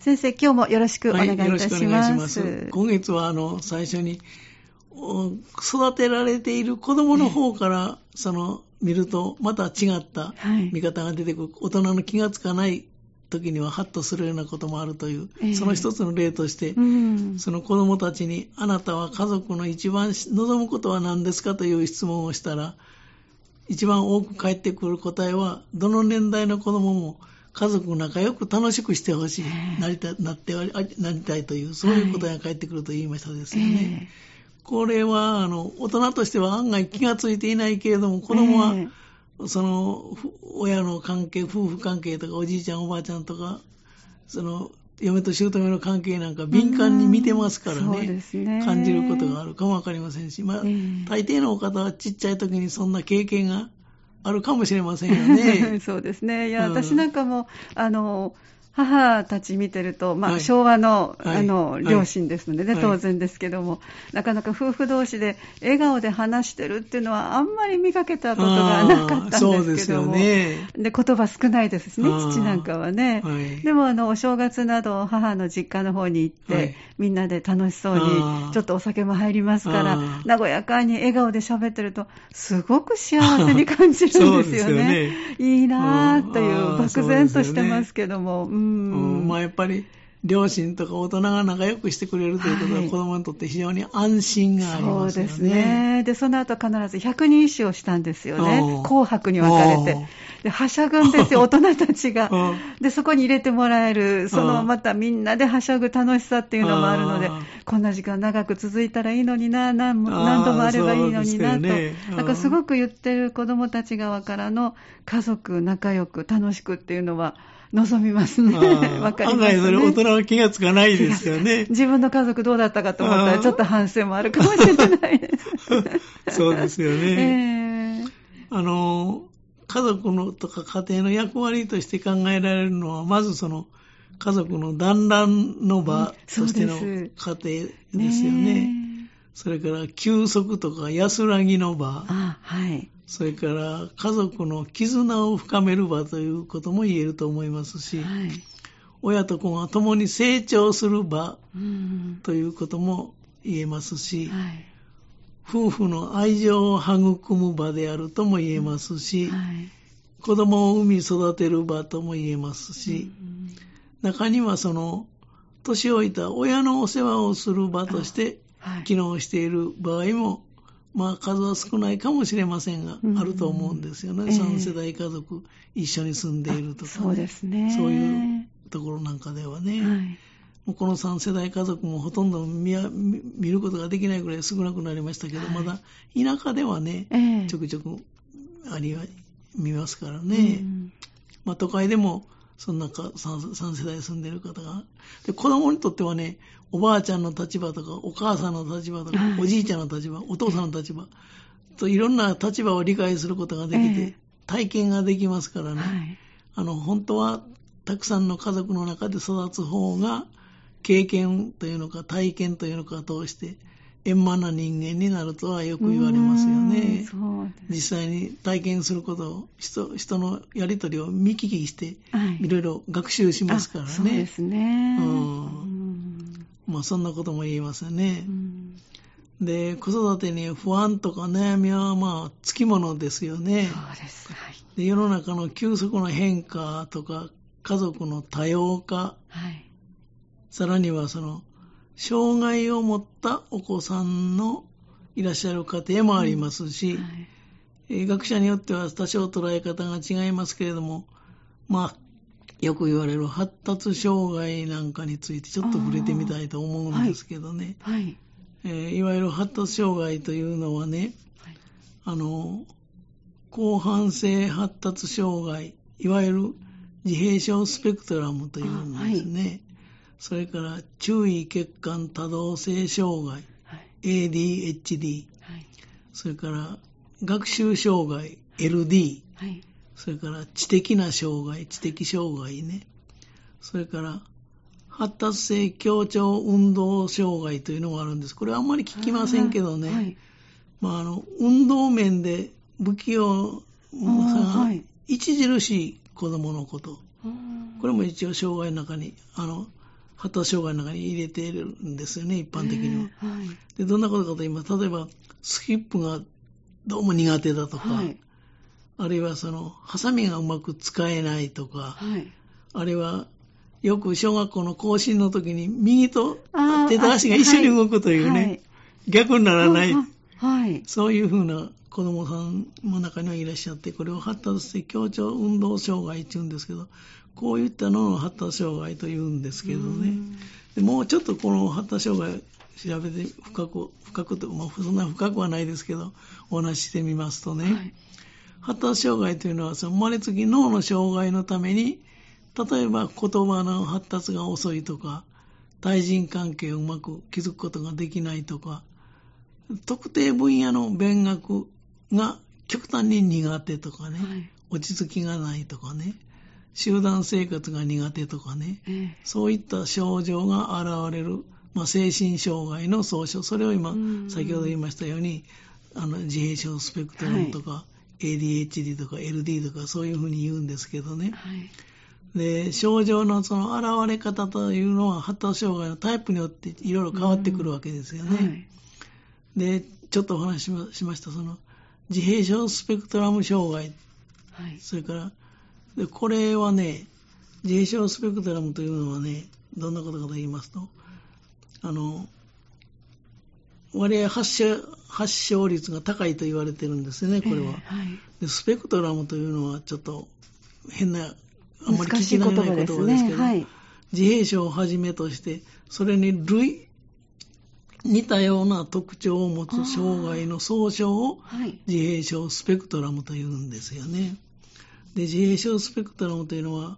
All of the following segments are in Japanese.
先生、今日もよろしくお願いいたします。はい、よろしくお願いします。今月は、あの、最初に、育てられている子供の方から、その、見ると、また違った見方が出てくる。大人の気がつかない時にはハッとするようなこともあるという、その一つの例として、その子供たちに、あなたは家族の一番望むことは何ですかという質問をしたら、一番多く返ってくる答えは、どの年代の子供も家族仲良く楽しくしてほしい、なりたなってなりたいという、そういう答えが返ってくると言いましたですよね。これは、あの、大人としては案外気がついていないけれども、子供は、その、親の関係、夫婦関係とか、おじいちゃん、おばあちゃんとか、その、嫁と姑の関係なんか敏感に見てますからね、ね。感じることがあるかもわかりませんし、まあ、大抵の方はちっちゃい時にそんな経験があるかもしれませんよね。そうですね。いや、うん、私なんかも、あの、母たち見てると、まあ、昭和の、はい、あの、両親ですのでね、はい、当然ですけども、なかなか夫婦同士で笑顔で話してるっていうのは、あんまり見かけたことがなかったんですけども、ね、で言葉少ないですしね、父なんかはね。でも、あの、お正月など、母の実家の方に行って、みんなで楽しそうに、ちょっとお酒も入りますから、和やかに笑顔で喋ってると、すごく幸せに感じるんですよね。ね。いいなぁという、漠然としてますけども。うんうん、まあやっぱり両親とか大人が仲良くしてくれるということは、子供にとって非常に安心がありますよね。そうですね。で、その後必ず百人一首をしたんですよね。紅白に分かれて。で、はしゃぐんですよ、大人たちが。で、そこに入れてもらえる、そのまたみんなではしゃぐ楽しさっていうのもあるので、こんな時間長く続いたらいいのにな、何何度もあればいいのになと。ね、なんかすごく言ってる子供たち側からの家族仲良く楽しくっていうのは、望みますね。わかります、ね。案外それ大人は気がつかないですよね。自分の家族どうだったかと思ったらちょっと反省もあるかもしれない。そうですよね。えー、あの、家族のとか家庭の役割として考えられるのは、まずその家族の団らんの場としての家庭ですよね。それから休息とか安らぎの場。あはい。それから家族の絆を深める場ということも言えると思いますし、はい、親と子が共に成長する場ということも言えますし、はい、夫婦の愛情を育む場であるとも言えますし、はい、子供を産み育てる場とも言えますし、中にはその年老いた親のお世話をする場として機能している場合もまあ数は少ないかもしれませんが、うん、あると思うんですよね、えー、3世代家族一緒に住んでいるとか、ね、そうですね。そういうところなんかではね、はい、この3世代家族もほとんど見見ることができないぐらい少なくなりましたけど、はい、まだ田舎ではね、えー、ちょくちょくありは見ますからね、うん、まあ、都会でもそんなか 3, 3世代住んでる方が。で、子供にとってはね、おばあちゃんの立場とか、お母さんの立場とか、おじいちゃんの立場、お父さんの立場、といろんな立場を理解することができて、体験ができますからね。あの、本当は、たくさんの家族の中で育つ方が、経験というのか、体験というのか通して、円満な人間になるとはよく言われますよね。実際に体験することを人、人のやりとりを見聞きして、いろいろ学習しますからね。そうですね。うん。まあそんなことも言いますよね。で、子育てに不安とか悩みはまあつきものですよね。そうです。はい、で世の中の急速な変化とか、家族の多様化、はい、さらにはその障害を持ったお子さんのいらっしゃる家庭もありますし、うんはい、学者によっては多少捉え方が違いますけれども、まあ、よく言われる発達障害なんかについてちょっと触れてみたいと思うんですけどね。はい、えー、いわゆる発達障害というのはね、はい、あの、広範性発達障害、いわゆる自閉症スペクトラムというんですね。それから注意欠陥多動性障害、はい、ADHD、はい、それから学習障害 LD、はい、それから知的な障害、知的障害ね、それから発達性協調運動障害というのがあるんです。これはあんまり聞きませんけどね、はい、まあ、あの運動面で不器用さが著しい子供のこと、これも一応障害の中にあの発達障害の中に入れているんですよね、一般的には。はい、でどんなことかと言います。と、例えば、スキップがどうも苦手だとか、はい、あるいはその、ハサミがうまく使えないとか、はい、あるいは、よく小学校の更新の時に右と手と足が一緒に動くというね、逆にならない、はい、そういうふうな子供さんの中にはいらっしゃって、これを発達性強調運動障害って言うんですけど、こういったのを発達障害と言うんですけどね。でもうちょっとこの発達障害調べて深く、深くと、まあ、そんな深くはないですけど、お話ししてみますとね、はい、発達障害というのは、その生まれつき脳の障害のために、例えば言葉の発達が遅いとか、対人関係をうまく築くことができないとか、特定分野の勉学が極端に苦手とかね、はい、落ち着きがないとかね、集団生活が苦手とかね、ええ、そういった症状が現れる、まあ、精神障害の総称、それを今、先ほど言いましたように、あの自閉症スペクトラムとか、はい、ADHD とか LD とかそういうふうに言うんですけどね。はい、で症状のその現れ方というのは発達障害のタイプによっていろいろ変わってくるわけですよね。で、ちょっとお話ししました、その自閉症スペクトラム障害、はい、それからで、これはね、自閉症スペクトラムというのはね、どんなことかと言いますと、あの、割合発症発症率が高いと言われてるんですね、これは、えーはい、で。スペクトラムというのはちょっと変な、あんまり聞き慣れない言葉ですけど、ね。はい、自閉症をはじめとして、それに類、似たような特徴を持つ障害の総称を自閉症スペクトラムというんですよね。で、自閉症スペクトラムというのは、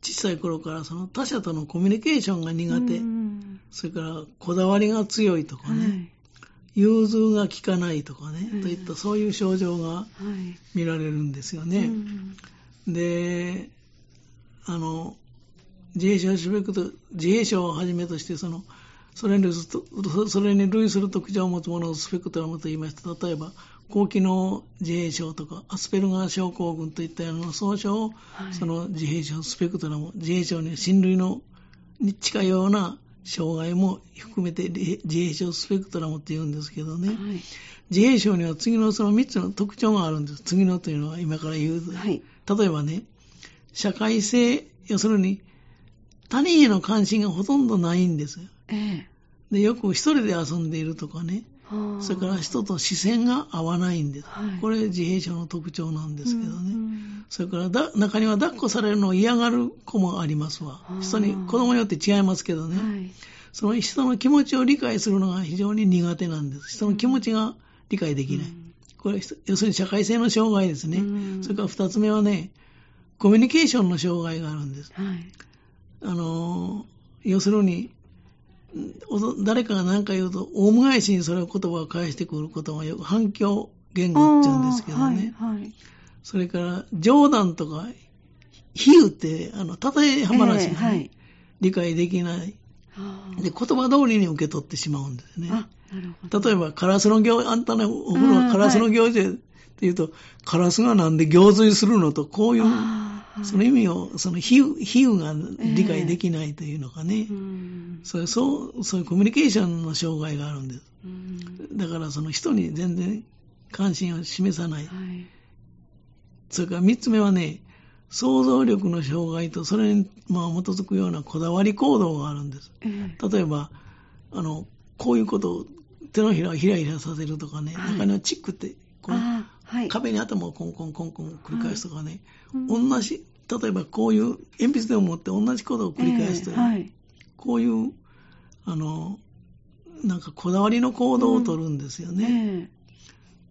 小さい頃からその他者とのコミュニケーションが苦手、それからこだわりが強いとかね、はい、融通が利かないとかね、といったそういう症状が見られるんですよね。で、あの、自閉症スペクト、自閉症をはじめとして、その、それにそれに類する特徴を持つものをスペクトラムと言いました。例えば、高機能自閉症とかアスペルガー症候群といったような総称を、はい、その自閉症スペクトラム、自閉症に親類のに近いような障害も含めて自閉症スペクトラムって言うんですけどね、はい、自閉症には次のその3つの特徴があるんです。次のというのは今から言う。はい、例えばね、社会性、要するに他人への関心がほとんどないんですよ。えでよく一人で遊んでいるとかね、それから人と視線が合わないんです。はい、これ自閉症の特徴なんですけどね。うん、それからだ中には抱っこされるのを嫌がる子もありますわ。人に、子供によって違いますけどね、はい。その人の気持ちを理解するのが非常に苦手なんです。人の気持ちが理解できない。うん、これ、要するに社会性の障害ですね。うん、それから二つ目はね、コミュニケーションの障害があるんです。はい、あの、要するに、誰かが何か言うと、大む返しにそれを言葉を返してくることがよく反響言語って言うんですけどね。はいはい、それから、冗談とか、比喩って、あの、例え話が、ねえーはい、理解できない。で、言葉通りに受け取ってしまうんですね。例えば、カラスの行、あんたのお風呂はカラスの行事って言うと、カラスがなんで行水するのと、こういう、その意味を、その比喩比喩が理解できないというのかね、えー、そうそうそういうコミュニケーションの障害があるんです。だからその人に全然関心を示さない。はい、それから三つ目はね、想像力の障害とそれにまあ基づくようなこだわり行動があるんです。えー、例えば、あの、こういうことを手のひらをひらひらさせるとかね、はい、中にはチックって、この、壁に頭をコンコンコンコン繰り返すとかね、はい、同じ、例えばこういう鉛筆でも持って同じことを繰り返すという、えーはい、こういう、あの、なんかこだわりの行動をとるんですよね。うんえー、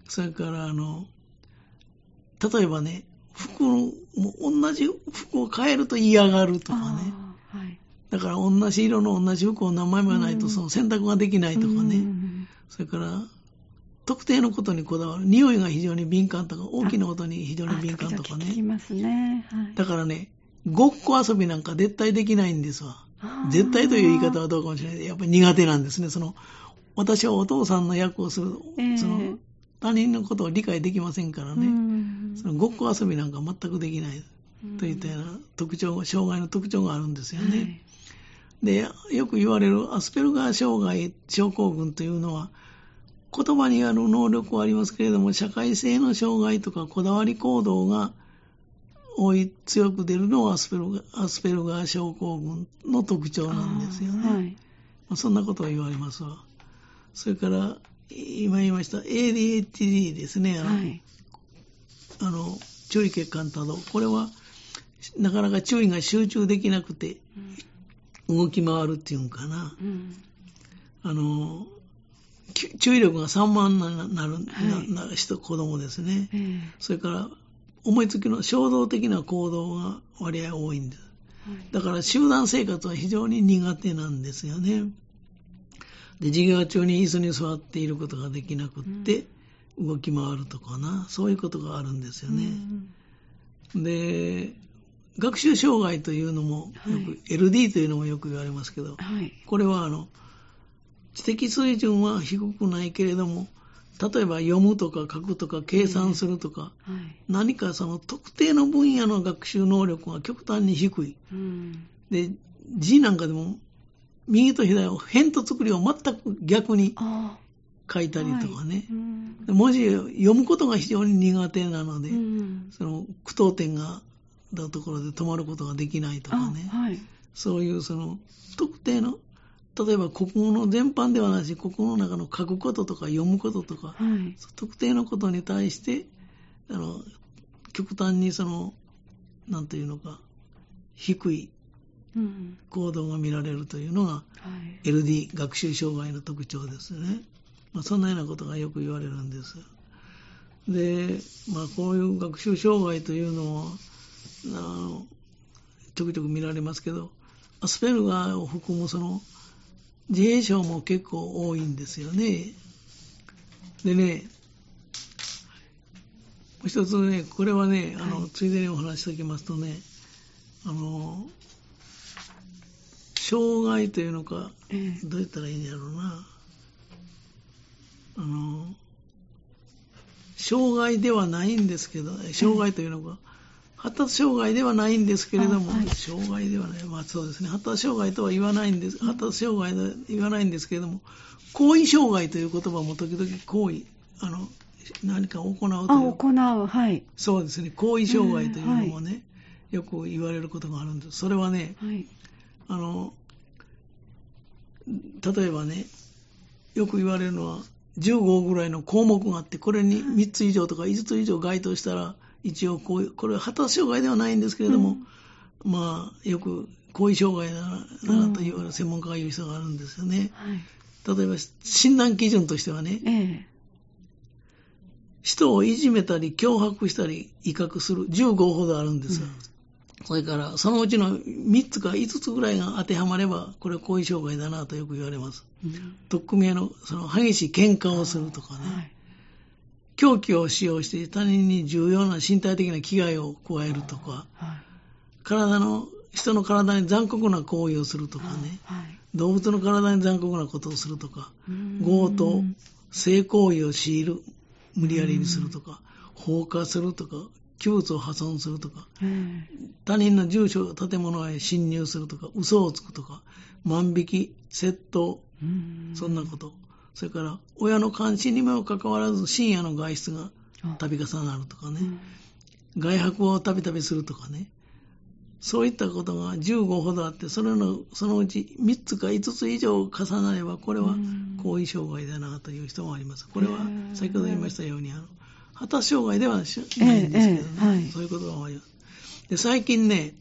それから、あの、例えばね、服も同じ服を変えると嫌がるとかね。はい、だから同じ色の同じ服を何枚もないとその選択ができないとかね。うん、それから特定のことにこだわる。匂いが非常に敏感とか、大きな音に非常に敏感とかね。きますね、はい。だからね、ごっこ遊びなんか絶対できないんですわ。絶対という言い方はどうかもしれない。やっぱり苦手なんですね。その、私はお父さんの役をする、えー、その、他人のことを理解できませんからね。そのごっこ遊びなんか全くできない。といったような特徴、障害の特徴があるんですよね。はいで、よく言われるアスペルガー障害症候群というのは、言葉にある能力はありますけれども、社会性の障害とかこだわり行動が多い、強く出るのはアスペルガアスペルガー症候群の特徴なんですよね。はい、まあ、そんなことを言われますわ。それから、今言いました ADHD ですね。あの、はい、あの注意欠陥多動。これは、なかなか注意が集中できなくて、動き回るっていうんかな。うん、あの、注意力が散漫になる、はい、な人、子供ですね、えー、それから思いつきの衝動的な行動が割合多いんです。はい、だから集団生活は非常に苦手なんですよね。で、授業中に椅子に座っていることができなくって、うん、動き回るとかな、そういうことがあるんですよね。うん、で、学習障害というのもよく、はい、LD というのもよく言われますけど、はい、これはあの、知的水準は低くないけれども、例えば読むとか書くとか計算するとか、はい、何かその特定の分野の学習能力が極端に低い。うん、で、字なんかでも、右と左を辺と作りを全く逆に書いたりとかね、はい。うん、文字を読むことが非常に苦手なので、うん、その句読点がだところで止まることができないとかね、はい、そういうその特定の例えば国語の全般ではないし、国語の中の書くこととか読むこととか、はい、特定のことに対して、あの、極端にその、なんていうのか、低い行動が見られるというのが、LD、学習障害の特徴ですね。まあ、そんなようなことがよく言われるんです。で、まあ、こういう学習障害というのは、あの、ちょくちょく見られますけど、アスペルガーを含むその自閉症も結構多いんですよね。でね、もう一つね、これはね、あの、はい、ついでにお話ししておきますとね、あの、障害というのか、どう言ったらいいんやろうな。あの、障害ではないんですけど、障害というのか、発達障害ではないんですけれども、はい、障害ではない、まあそうですね、発達障害とは言わないんです、発達障害とは言わないんですけれども、行為障害という言葉も時々行為、あの、何か行うという。あ、行う、はい。そうですね、行為障害というのもね、はい、よく言われることがあるんです。それはね、はい、あの、例えばね、よく言われるのは、15ぐらいの項目があって、これに3つ以上とか5つ以上該当したら、一応こういう、これは発達障害ではないんですけれども、うん、まあ、よく後遺障害だなという専門家が言う人があるんですよね。はい、例えば、診断基準としてはね、ええ、人をいじめたり、脅迫したり、威嚇する15ほどあるんですよ。うん、それから、そのうちの3つか5つぐらいが当てはまれば、これは後遺障害だなとよく言われます。うん、特組への、その激しい喧嘩をするとかね。はい凶器を使用して他人に重要な身体的な危害を加えるとか、体の、人の体に残酷な行為をするとかね、動物の体に残酷なことをするとか、強盗、性行為を強いる、無理やりにするとか、放火するとか、器物を破損するとか、他人の住所、建物へ侵入するとか、嘘をつくとか、万引き、窃盗、そんなこと。それから親の監視にもかかわらず深夜の外出が度重なるとかね、外泊をたびたびするとかね、そういったことが15ほどあって、それのそのうち3つか5つ以上重なれば、これは後遺障害だなという人もあります。これは先ほど言いましたように、あの発達障害ではないんですけどね、えーえーはい、そういうことがあります。で最近ね、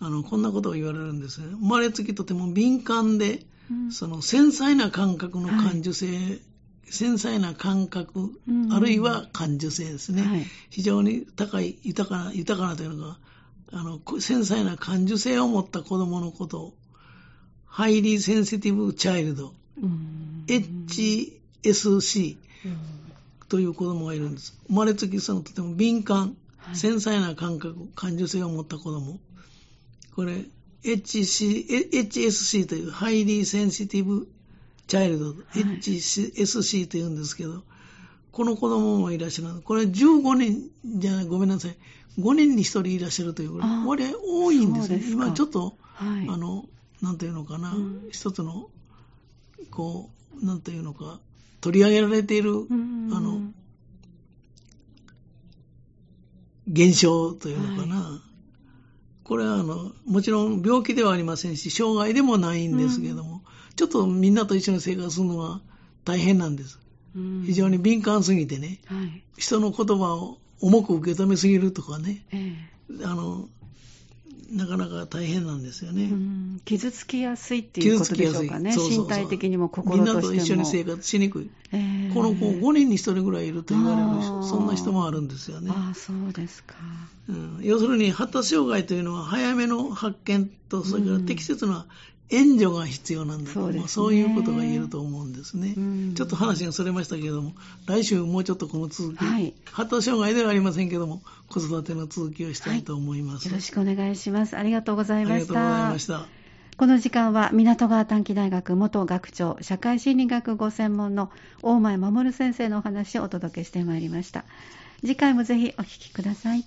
あのこんなことを言われるんですね。生まれつきとても敏感で、その繊細な感覚の感受性、はい、繊細な感覚、あるいは感受性ですね、はい、非常に高い、豊かな、豊かなというのが、あの、繊細な感受性を持った子供のことを、 Highly Sensitive Child、HSC という子供がいるんです。生まれつきそのとても敏感、繊細な感覚、感受性を持った子供。これ、HC HSC という Highly Sensitive Child、はい、HSC というんですけど、この子供もいらっしゃる。これ15人じゃない、ごめんなさい。5人に1人いらっしゃるという、これ多いんですね。今ちょっと、はい、あの、なんていうのかな、うん、一つの、こう、なんていうのか、取り上げられている、うん、あの、現象というのかな、はい、これはあの、もちろん病気ではありませんし、障害でもないんですけども、うん、ちょっとみんなと一緒に生活するのは大変なんです。非常に敏感すぎてね、はい、人の言葉を重く受け止めすぎるとかね、えー、あのなかなか大変なんですよね。傷つきやすいっていうことでしょうかね。そうそうそう身体的にも心と。みんなと一緒に生活しにくい。えー、この子5人に1人ぐらいいると言われるそんな人もあるんですよね。ああ、そうですか、うん。要するに発達障害というのは早めの発見と、それから適切な援助が必要なんだと、そうね、そういうことが言えると思うんですね、うん、ちょっと話がそれましたけれども、来週もうちょっとこの続き、はい、発達障害ではありませんけども、子育ての続きをしたいと思います、はい、よろしくお願いします。ありがとうございました。ありがとうございました。この時間は港川短期大学元学長社会心理学ご専門の大前守先生のお話をお届けしてまいりました。次回もぜひお聞きください